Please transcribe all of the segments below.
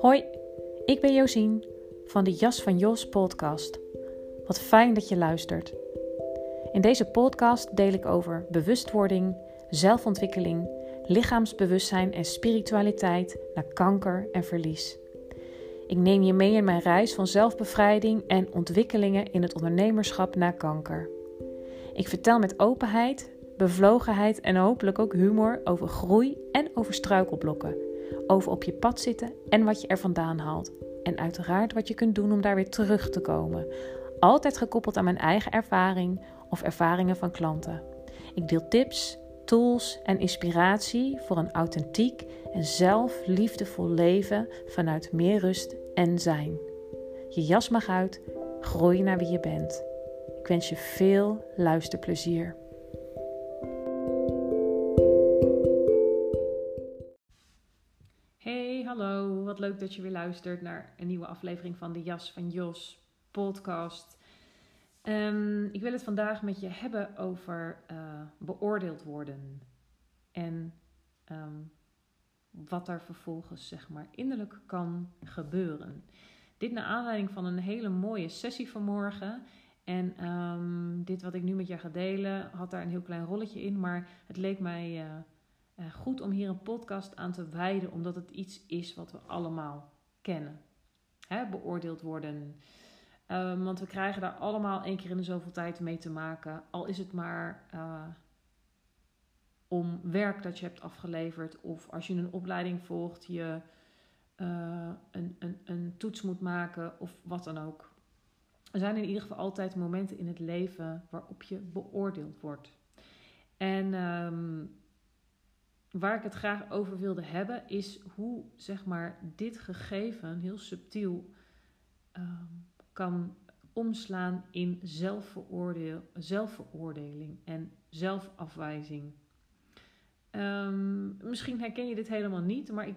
Hoi, ik ben Josien van de Jas van Jos podcast. Wat fijn dat je luistert. In deze podcast deel ik over bewustwording, zelfontwikkeling, lichaamsbewustzijn en spiritualiteit naar kanker en verlies. Ik neem je mee in mijn reis van zelfbevrijding en ontwikkelingen in het ondernemerschap na kanker. Ik vertel met openheid, bevlogenheid en hopelijk ook humor over groei en over struikelblokken. Over op je pad zitten en wat je er vandaan haalt. En uiteraard wat je kunt doen om daar weer terug te komen. Altijd gekoppeld aan mijn eigen ervaring of ervaringen van klanten. Ik deel tips, tools en inspiratie voor een authentiek en zelfliefdevol leven vanuit meer rust en zijn. Je jas mag uit, groei naar wie je bent. Ik wens je veel luisterplezier. Leuk dat je weer luistert naar een nieuwe aflevering van de Jas van Jos podcast. Ehm, ik wil het vandaag met je hebben over uh, beoordeeld worden. En ehm, wat daar vervolgens zeg maar innerlijk kan gebeuren. Dit naar aanleiding van een hele mooie sessie vanmorgen. En um, dit wat ik nu met jou ga delen, had daar een heel klein rolletje in. Maar het leek mij uh, uh, goed om hier een podcast aan te wijden, omdat het iets is wat we allemaal kennen. Hè, beoordeeld worden. Um, want we krijgen daar allemaal één keer in de zoveel tijd mee te maken. Al is het maar uh, om werk dat je hebt afgeleverd. Of als je een opleiding volgt, je uh, een, een, een toets moet maken of wat dan ook. Er zijn in ieder geval altijd momenten in het leven waarop je beoordeeld wordt. En um, waar ik het graag over wilde hebben, is hoe zeg maar dit gegeven heel subtiel um, kan omslaan in zelfveroordeling en zelfafwijzing. Um, misschien herken je dit helemaal niet, maar ik,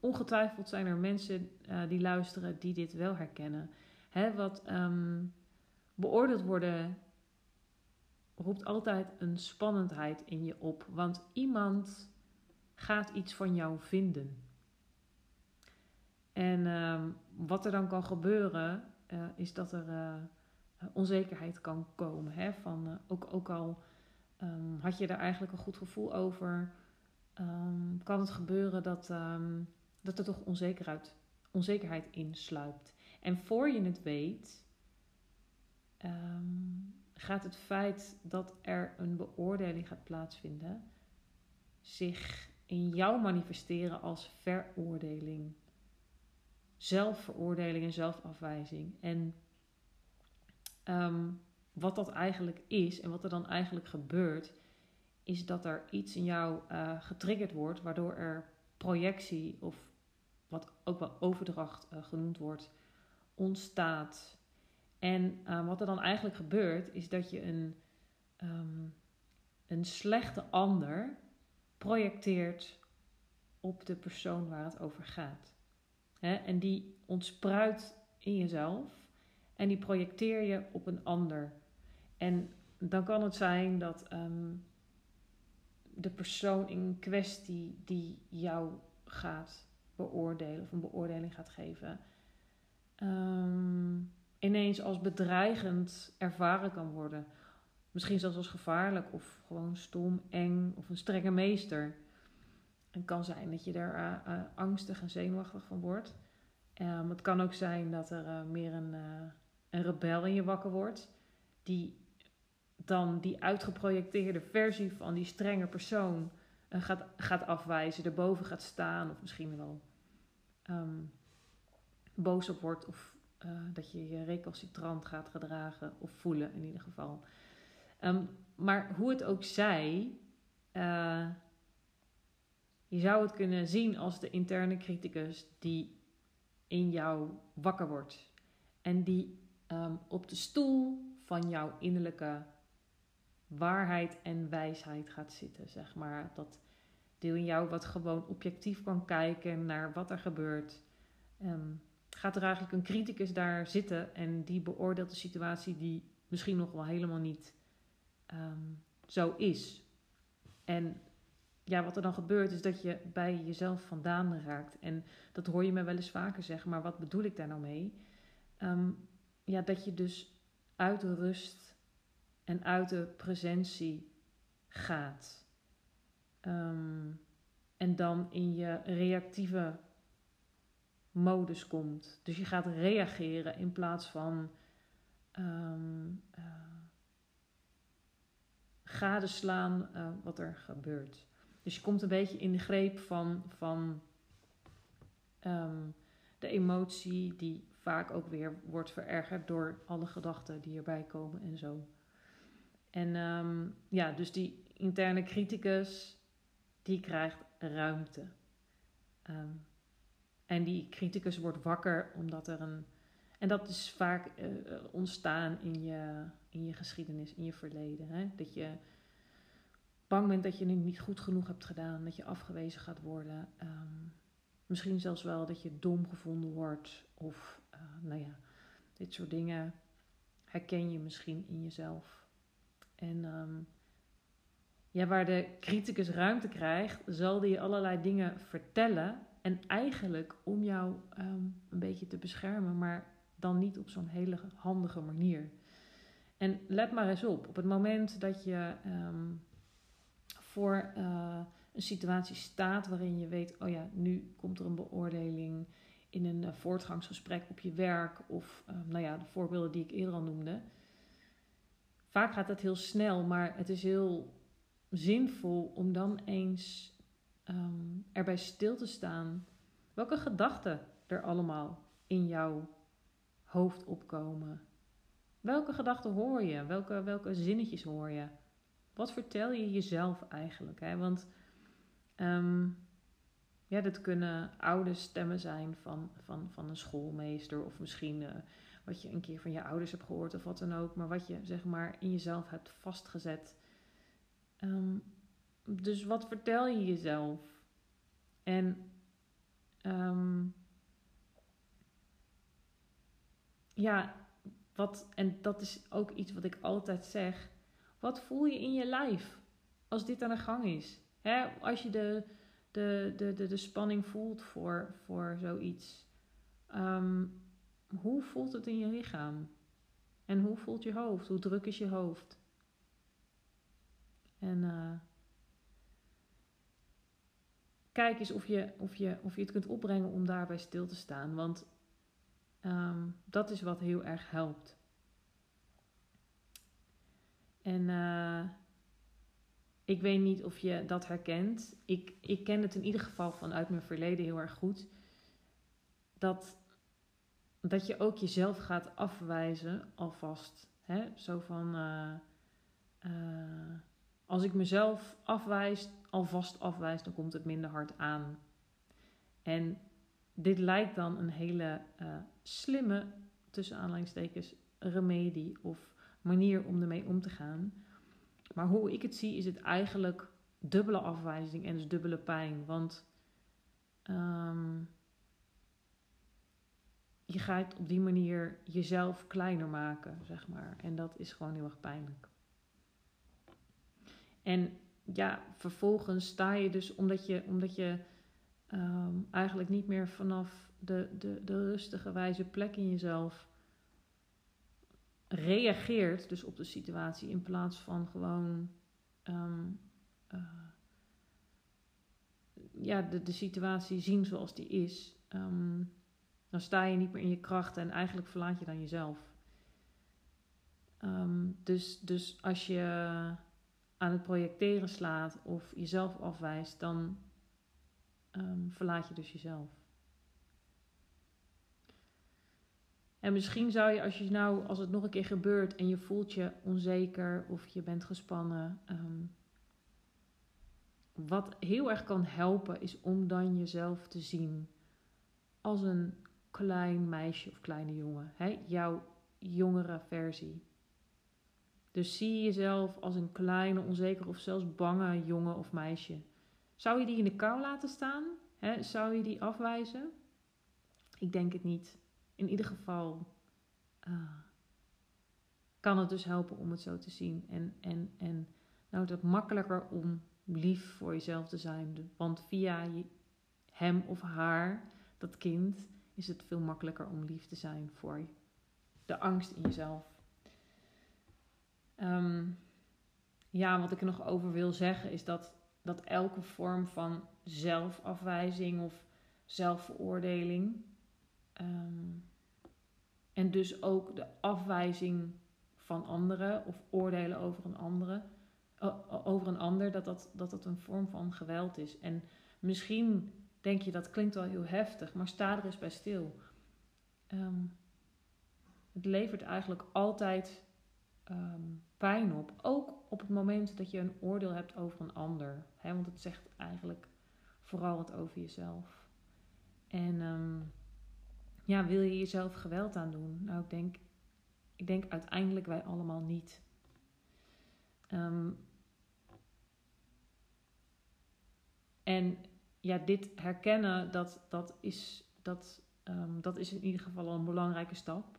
ongetwijfeld zijn er mensen uh, die luisteren die dit wel herkennen. Hè, wat um, beoordeeld worden roept altijd een spannendheid in je op, want iemand gaat iets van jou vinden. En uh, wat er dan kan gebeuren, uh, is dat er uh, onzekerheid kan komen. Hè? Van, uh, ook, ook al um, had je daar eigenlijk een goed gevoel over, um, kan het gebeuren dat, dat er toch onzekerheid, onzekerheid insluipt. En voor je het weet, gaat het feit dat er een beoordeling gaat plaatsvinden zich in jou manifesteren als veroordeling zelfveroordeling en zelfafwijzing. En um, wat dat eigenlijk is en wat er dan eigenlijk gebeurt, is dat er iets in jou uh, getriggerd wordt, waardoor er projectie of wat ook wel overdracht uh, genoemd wordt, ontstaat. En uh, wat er dan eigenlijk gebeurt, is dat je een, um, een slechte ander projecteert op de persoon waar het over gaat. En die ontspruit in jezelf en die projecteer je op een ander. En dan kan het zijn dat um, de persoon in kwestie die jou gaat beoordelen of een beoordeling gaat geven, ineens als bedreigend ervaren kan worden. Misschien zelfs als gevaarlijk of gewoon stom, eng of een strenge meester. Het kan zijn dat je er uh, uh, angstig en zenuwachtig van wordt. Um, het kan ook zijn dat er uh, meer een, een rebel in je wakker wordt. Die dan die uitgeprojecteerde versie van die strenge persoon gaat, gaat afwijzen. Erboven gaat staan. Of misschien wel um, boos op wordt. Of dat je je recalcitrant gaat gedragen. Of voelen in ieder geval. Um, maar hoe het ook zij... Je zou het kunnen zien als de interne criticus die in jou wakker wordt. En die um, op de stoel van jouw innerlijke waarheid en wijsheid gaat zitten. Zeg maar dat deel in jou wat gewoon objectief kan kijken naar wat er gebeurt. Um, gaat er eigenlijk een criticus daar zitten en die beoordeelt de situatie die misschien nog wel helemaal niet um, zo is. En ja, wat er dan gebeurt is dat je bij jezelf vandaan raakt. En dat hoor je me wel eens vaker zeggen, maar wat bedoel ik daar nou mee? Ehm, ja, dat je dus uit de rust en uit de presentie gaat. Ehm, en dan in je reactieve modus komt. Dus je gaat reageren in plaats van um, uh, gadeslaan uh, wat er gebeurt. Dus je komt een beetje in de greep van, van um, de emotie die vaak ook weer wordt verergerd door alle gedachten die erbij komen en zo. En um, ja, dus die interne criticus, die krijgt ruimte. En die criticus wordt wakker omdat er een. En dat is vaak uh, ontstaan in je, in je geschiedenis, in je verleden. Hè? Dat je bang bent dat je het niet goed genoeg hebt gedaan, dat je afgewezen gaat worden. Um, misschien zelfs wel dat je dom gevonden wordt. Of uh, nou ja, dit soort dingen herken je misschien in jezelf. En um, waar de criticus ruimte krijgt, zal die allerlei dingen vertellen. En eigenlijk om jou um, een beetje te beschermen, maar dan niet op zo'n hele handige manier. En let maar eens op, op het moment dat je um, voor uh, een situatie staat waarin je weet, oh ja, nu komt er een beoordeling in een uh, voortgangsgesprek op je werk of uh, nou ja, de voorbeelden die ik eerder al noemde. Vaak gaat dat heel snel, maar het is heel zinvol om dan eens um, erbij stil te staan welke gedachten er allemaal in jouw hoofd opkomen. Welke gedachten hoor je? Welke, welke zinnetjes hoor je? Wat vertel je jezelf eigenlijk? Hè? Want um, ja, dat kunnen oude stemmen zijn van, van, van een schoolmeester of misschien uh, wat je een keer van je ouders hebt gehoord of wat dan ook, maar wat je zeg maar in jezelf hebt vastgezet. Um, dus wat vertel je jezelf? En um, ja, wat, en dat is ook iets wat ik altijd zeg. Wat voel je in je lijf als dit aan de gang is? Als je de, de, de, de, de spanning voelt voor, voor zoiets. Um, hoe voelt het in je lichaam? En hoe voelt je hoofd? Hoe druk is je hoofd? En uh, kijk eens of je, of, je, of je het kunt opbrengen om daarbij stil te staan. Want um, dat is wat heel erg helpt. En uh, ik weet niet of je dat herkent. Ik, ik ken het in ieder geval vanuit mijn verleden heel erg goed. Dat, dat je ook jezelf gaat afwijzen alvast. Hè? Zo van, uh, als ik mezelf afwijs, alvast afwijs, dan komt het minder hard aan. En dit lijkt dan een hele uh, slimme, tussen aanleidingstekens, remedie of manier om ermee om te gaan. Maar hoe ik het zie, is het eigenlijk dubbele afwijzing en dus dubbele pijn. Want um, je gaat op die manier jezelf kleiner maken, zeg maar. En dat is gewoon heel erg pijnlijk. En ja, vervolgens sta je dus omdat je, omdat je um, eigenlijk niet meer vanaf de, de, de rustige wijze plek in jezelf reageert dus op de situatie in plaats van gewoon um, uh, ja, de, de situatie zien zoals die is, um, dan sta je niet meer in je krachten en eigenlijk verlaat je dan jezelf. Dus, dus als je aan het projecteren slaat of jezelf afwijst, dan verlaat je dus jezelf. En misschien zou je, als je nou, als het nog een keer gebeurt en je voelt je onzeker of je bent gespannen, um, wat heel erg kan helpen is om dan jezelf te zien als een klein meisje of kleine jongen, hè? jouw jongere versie. Dus zie jezelf als een kleine, onzeker of zelfs bange jongen of meisje. Zou je die in de kou laten staan? Zou je die afwijzen? Ik denk het niet in ieder geval uh, kan het dus helpen om het zo te zien. En, en, en nou het makkelijker om lief voor jezelf te zijn. Want via hem of haar, dat kind, is het veel makkelijker om lief te zijn voor de angst in jezelf. Ehm, ja, wat ik er nog over wil zeggen is dat, dat elke vorm van zelfafwijzing of zelfveroordeling ehm, en dus ook de afwijzing van anderen of oordelen over een, andere, over een ander, dat dat, dat dat een vorm van geweld is. En misschien denk je dat klinkt wel heel heftig, maar sta er eens bij stil. Ehm, het levert eigenlijk altijd ehm, pijn op. Ook op het moment dat je een oordeel hebt over een ander. Hè? Want het zegt eigenlijk vooral wat over jezelf. En ehm, ja, wil je jezelf geweld aandoen? Nou, ik denk, ik denk uiteindelijk wij allemaal niet. en ja, dit herkennen, dat, dat, is, dat, dat is in ieder geval een belangrijke stap.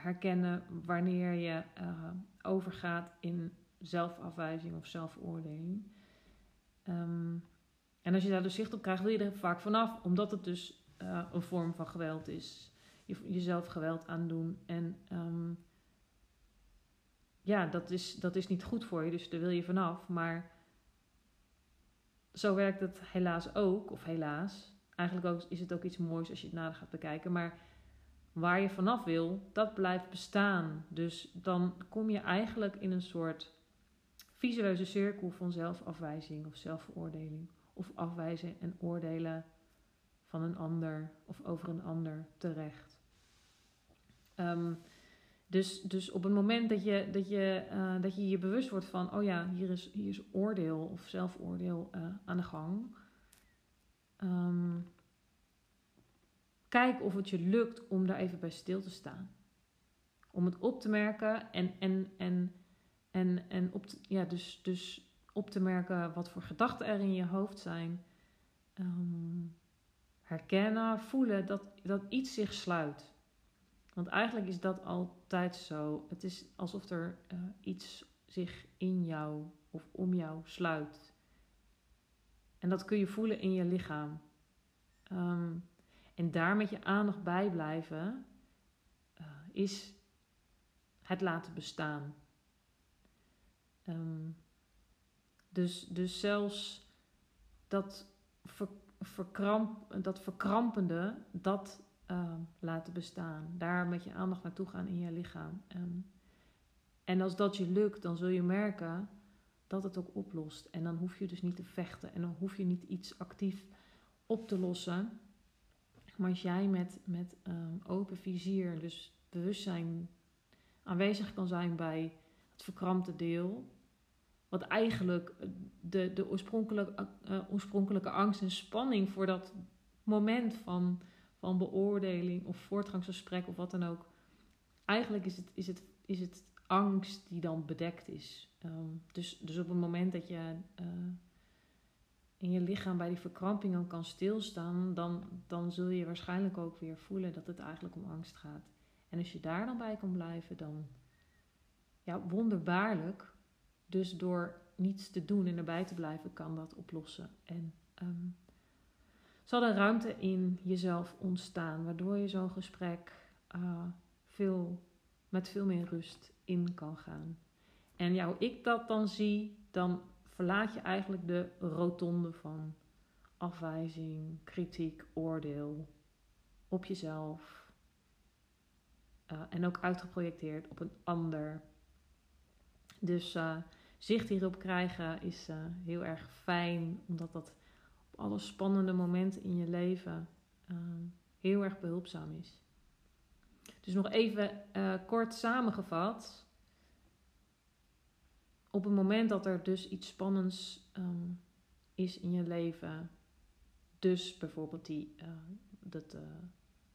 Herkennen wanneer je uh, overgaat in zelfafwijzing of zelfoordeling. Um, en als je daar dus zicht op krijgt, wil je er vaak vanaf, omdat het dus uh, een vorm van geweld is. Je, jezelf geweld aandoen. En um, ja, dat is, dat is niet goed voor je, dus daar wil je vanaf. Maar zo werkt het helaas ook, of helaas. Eigenlijk ook, is het ook iets moois als je het nader gaat bekijken. Maar waar je vanaf wil, dat blijft bestaan. Dus dan kom je eigenlijk in een soort visueuze cirkel van zelfafwijzing of zelfveroordeling. Of afwijzen en oordelen van een ander of over een ander terecht. Um, dus, dus op het moment dat je, dat, je, uh, dat je je bewust wordt van, oh ja, hier is, hier is oordeel of zelfoordeel uh, aan de gang. Kijk of het je lukt om daar even bij stil te staan. Om het op te merken en, en, en, en, en op, te, ja, dus, dus op te merken wat voor gedachten er in je hoofd zijn. Um, herkennen, voelen dat, dat iets zich sluit. Want eigenlijk is dat altijd zo. Het is alsof er uh, iets zich in jou of om jou sluit. En dat kun je voelen in je lichaam. Um, en daar met je aandacht bij blijven uh, is het laten bestaan. Um, dus, dus zelfs dat, ver, verkramp, dat verkrampende, dat Ehm, laten bestaan. Daar met je aandacht naartoe gaan in je lichaam. Um, en als dat je lukt, dan zul je merken dat het ook oplost. En dan hoef je dus niet te vechten. En dan hoef je niet iets actief op te lossen. Maar als jij met, met um, open vizier, dus bewustzijn aanwezig kan zijn bij het verkrampte deel. Wat eigenlijk de, de oorspronkelijke, uh, oorspronkelijke angst en spanning voor dat moment van van beoordeling of voortgangsgesprek of wat dan ook. Eigenlijk is het, is het, is het angst die dan bedekt is. Ehm, dus, dus op het moment dat je in je lichaam bij die verkrampingen kan stilstaan, dan, dan zul je waarschijnlijk ook weer voelen dat het eigenlijk om angst gaat. En als je daar dan bij kan blijven, dan ja, wonderbaarlijk. Dus door niets te doen en erbij te blijven, kan dat oplossen. En um, zal er ruimte in jezelf ontstaan, waardoor je zo'n gesprek uh, veel, met veel meer rust in kan gaan. En ja, hoe ik dat dan zie, dan verlaat je eigenlijk de rotonde van afwijzing, kritiek, oordeel op jezelf. Uh, en ook uitgeprojecteerd op een ander. Dus uh, zicht hierop krijgen is uh, heel erg fijn, omdat dat alle spannende momenten in je leven heel erg behulpzaam is. Dus nog even kort samengevat. Op het moment dat er dus iets spannends um, is in je leven, dus bijvoorbeeld die, uh, dat uh,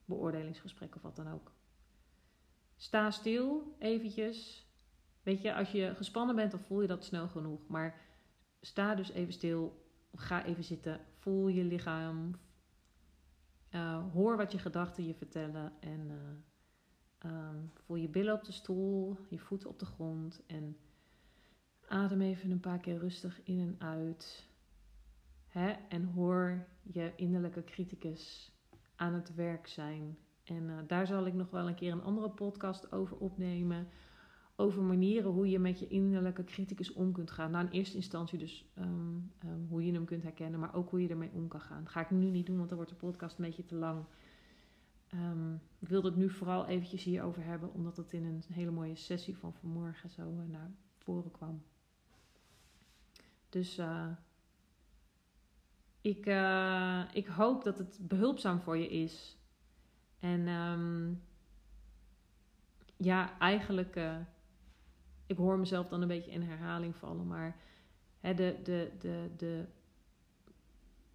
beoordelingsgesprek of wat dan ook. Sta stil eventjes. Weet je, als je gespannen bent, dan voel je dat snel genoeg. Maar sta dus even stil Ga even zitten, voel je lichaam. Uh, hoor wat je gedachten je vertellen. En um, voel je billen op de stoel, je voeten op de grond. En Adem even een paar keer rustig in en uit. Hè? En hoor je innerlijke criticus aan het werk zijn. En uh, daar zal ik nog wel een keer een andere podcast over opnemen. Over manieren hoe je met je innerlijke criticus om kunt gaan. Nou, in eerste instantie dus um, um, hoe je hem kunt herkennen, maar ook hoe je ermee om kan gaan. Dat ga ik nu niet doen, want dan wordt de podcast een beetje te lang. Um, ik wilde het nu vooral eventjes hierover hebben, omdat het in een hele mooie sessie van vanmorgen zo uh, naar voren kwam. Dus uh, ik, uh, ik hoop dat het behulpzaam voor je is. En um, ja, eigenlijk, uh, ik hoor mezelf dan een beetje in herhaling vallen, maar hè, de, de, de, de,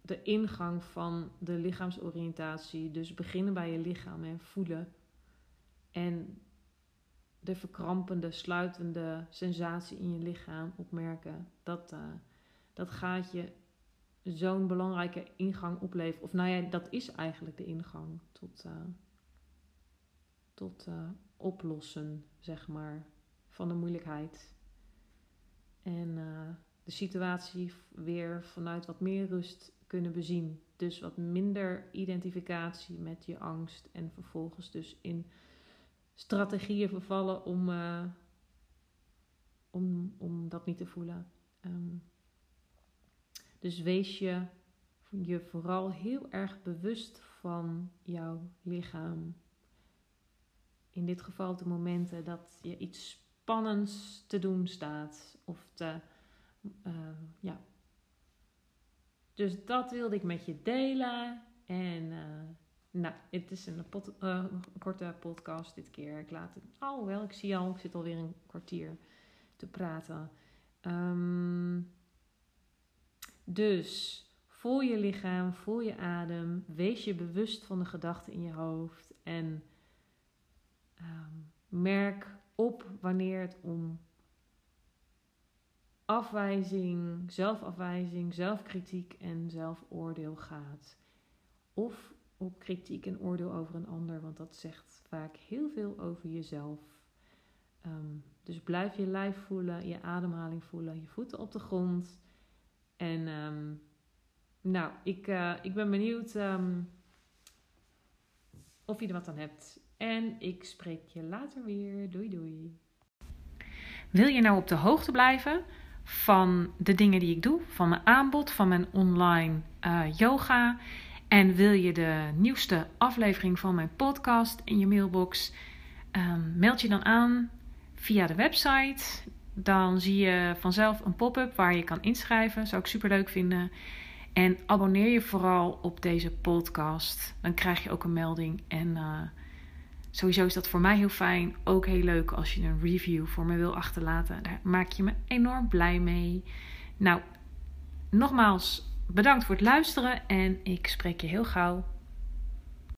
de ingang van de lichaamsoriëntatie, dus beginnen bij je lichaam en voelen. En de verkrampende, sluitende sensatie in je lichaam opmerken, dat, dat gaat je zo'n belangrijke ingang opleveren. Of nou ja, dat is eigenlijk de ingang tot, uh, tot uh, oplossen, zeg maar, van de moeilijkheid. En uh, de situatie weer vanuit wat meer rust kunnen bezien. Dus wat minder identificatie met je angst en vervolgens dus in strategieën vervallen om, om, om dat niet te voelen. Um, dus wees je je vooral heel erg bewust van jouw lichaam. In dit geval de momenten dat je iets spannends te doen staat. Of te, uh, ja. Dus dat wilde ik met je delen. En uh, nou, het is een, een, korte podcast dit keer. Ik laat het. Oh, wel, ik zie al, ik zit alweer een kwartier te praten. Um, dus voel je lichaam, voel je adem, wees je bewust van de gedachten in je hoofd en um, merk op wanneer het om afwijzing, zelfafwijzing, zelfkritiek en zelfoordeel gaat. Of op kritiek en oordeel over een ander, want dat zegt vaak heel veel over jezelf. Um, dus blijf je lijf voelen, je ademhaling voelen, je voeten op de grond. En um, nou, ik, uh, ik ben benieuwd um, of je er wat aan hebt. En ik spreek je later weer. Doei doei. Wil je nou op de hoogte blijven van de dingen die ik doe, van mijn aanbod, van mijn online uh, yoga? En wil je de nieuwste aflevering van mijn podcast in je mailbox? Um, meld je dan aan via de website dan zie je vanzelf een pop-up waar je kan inschrijven. Zou ik super leuk vinden. En abonneer je vooral op deze podcast. Dan krijg je ook een melding. En uh, sowieso is dat voor mij heel fijn. Ook heel leuk als je een review voor me wil achterlaten. Daar maak je me enorm blij mee. Nou, nogmaals bedankt voor het luisteren. En ik spreek je heel gauw.